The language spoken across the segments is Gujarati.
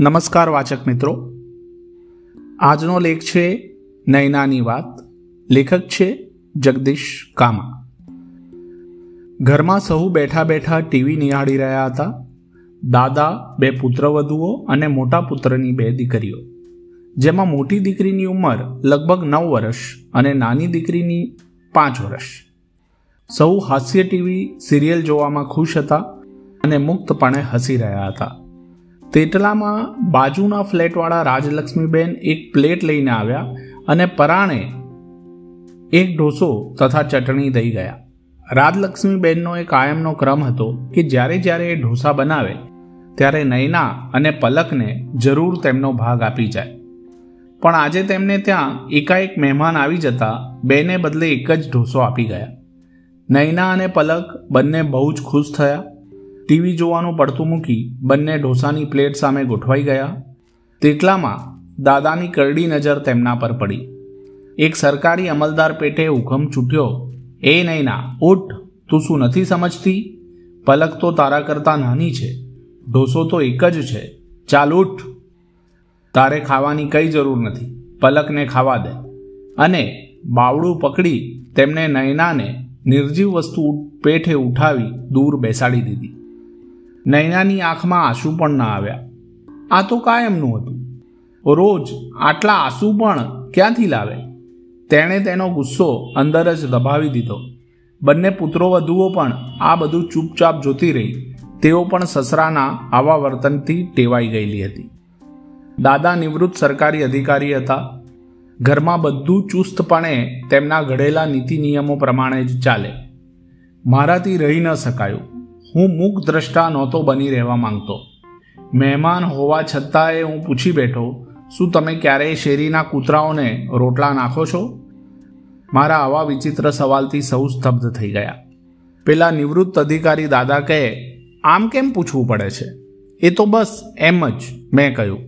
નમસ્કાર વાચક મિત્રો. આજનો લેખ છે નૈનાની વાત. લેખક છે જગદીશ કામા. ઘરમાં સહુ બેઠા બેઠા ટીવી નિહાળી રહ્યા હતા. દાદા, બે પુત્રવધુઓ અને મોટા પુત્રની બે દીકરીઓ. જેમાં મોટી દીકરીની ઉંમર લગભગ નવ વર્ષ અને નાની દીકરીની પાંચ વર્ષ. સૌ હાસ્ય ટીવી, સિરિયલ જોવામાં ખુશ હતા અને મુક્તપણે હસી રહ્યા હતા. તેટલામાં બાજુના ફ્લેટવાળા રાજલક્ષ્મીબેન એક પ્લેટ લઈને આવ્યા અને પરાણે એક ઢોસો તથા ચટણી દઈ ગયા. રાજલક્ષ્મીબેનનો એક કાયમનો ક્રમ હતો કે જ્યારે જ્યારે એ ઢોસા બનાવે, ત્યારે નૈના અને પલકને જરૂર તેમનો ભાગ આપી જાય. પણ આજે તેમને ત્યાં એકાએક મહેમાન આવી જતા બેને બદલે એક જ ઢોસો આપી ગયા. નૈના અને પલક બંને બહુ જ ખુશ થયા ટીવી જોવાનું પડતું મૂકી બંને ઢોસાની પ્લેટ સામે ગોઠવાઈ ગયા. તેટલામાં દાદાની કરડી નજર તેમના પર પડી. એક સરકારી અમલદાર પેટે હુકમ છૂટ્યો એ નૈના, ઉઠ, તું શું નથી સમજતી? પલક તો તારા કરતાં નાની છે. ઢોસો તો એક જ છે. ચાલ ઉઠ. તારે ખાવાની કઈ જરૂર નથી. પલકને ખાવા દે. અને બાવડું પકડી તેમને નયનાને નિર્જીવ વસ્તુ પેઠે ઉઠાવી દૂર બેસાડી દીધી. નૈનાની આંખમાં આંસુ પણ ના આવ્યા. આ તો કાયમનું હતું. રોજ આટલા આંસુ પણ ક્યાંથી લાવે? તેણે તેનો ગુસ્સો અંદર જ દબાવી દીધો. બંને પુત્રો વધુઓ પણ આ બધું ચૂપચાપ જોતી રહી. તેઓ પણ સસરાના આવા વર્તનથી ટેવાઈ ગયેલી હતી. દાદા નિવૃત્ત સરકારી અધિકારી હતા. ઘરમાં બધું ચુસ્તપણે તેમના ઘડેલા નીતિ નિયમો પ્રમાણે જ ચાલે. મારાથી રહી ન શકાયું. હું મૂક દ્રષ્ટા નહોતો બની રહેવા માંગતો. મહેમાન હોવા છતાંય હું પૂછી બેઠો, શું તમે ક્યારેય શેરીના કૂતરાઓને રોટલા નાખો છો? મારા આવા વિચિત્ર સવાલથી સૌ સ્તબ્ધ થઈ ગયા. પેલા નિવૃત્ત અધિકારી દાદા કહે, આમ કેમ પૂછવું પડે છે? એ તો બસ એમ જ મેં કહ્યું.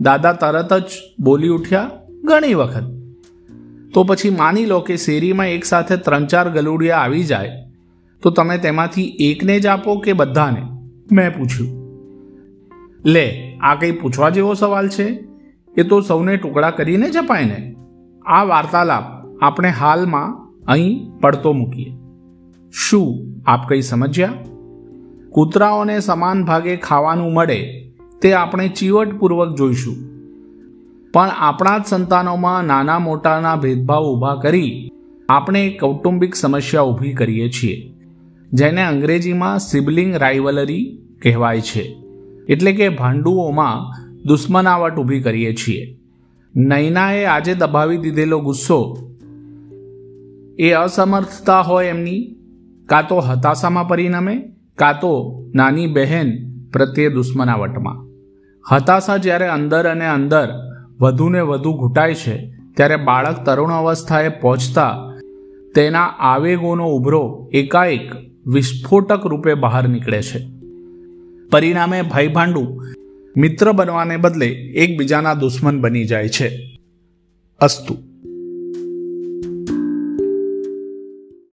દાદા તરત જ બોલી ઉઠ્યા, ઘણી વખત. તો પછી માની લો કે શેરીમાં એકસાથે ત્રણ ચાર ગલુડિયા આવી જાય તો તમે તેમાંથી એકને જ આપો કે બધાને? મેં પૂછ્યું. લે, આ કંઈ પૂછવા જેવો સવાલ છે? એ તો સૌને ટુકડા કરીને જ અપાય ને. આ વાર્તાલાપ આપણે હાલમાં અહીં પડતો મૂકીએ. શું આપ કંઈ સમજ્યા? કૂતરાઓને સમાન ભાગે ખાવાનું મળે તે આપણે ચીવટપૂર્વક જોઈશું. પણ આપણા જ સંતાનોમાં નાના મોટાના ભેદભાવ ઊભા કરી આપણે કૌટુંબિક સમસ્યા ઊભી કરીએ છીએ. જેને અંગ્રેજીમાં સિબલિંગ રાઇવલરી કહેવાય છે. એટલે કે ભાંડુઓમાં દુશ્મનાવટ ઊભી કરીએ છીએ. નૈનાએ આજે દબાવી દીધેલો ગુસ્સો, એ અસમર્થતા હોય એમની? કાં તો હતાશામાં પરિણમે, કાં તો નાની બહેન પ્રત્યે દુશ્મનાવટમાં? હતાશા જ્યારે અંદર અને અંદર વધુને વધુ ઘૂંટાય છે, ત્યારે બાળક તરુણ અવસ્થાએ પહોંચતા તેના આવેગોનો ઉભરો એકાએક વિસ્ફોટક રૂપે બહાર નીકળે છે. પરિણામે ભાઈભાંડુ મિત્ર બનવાને બદલે એકબીજાના દુશ્મન બની જાય છે. અસ્તુ.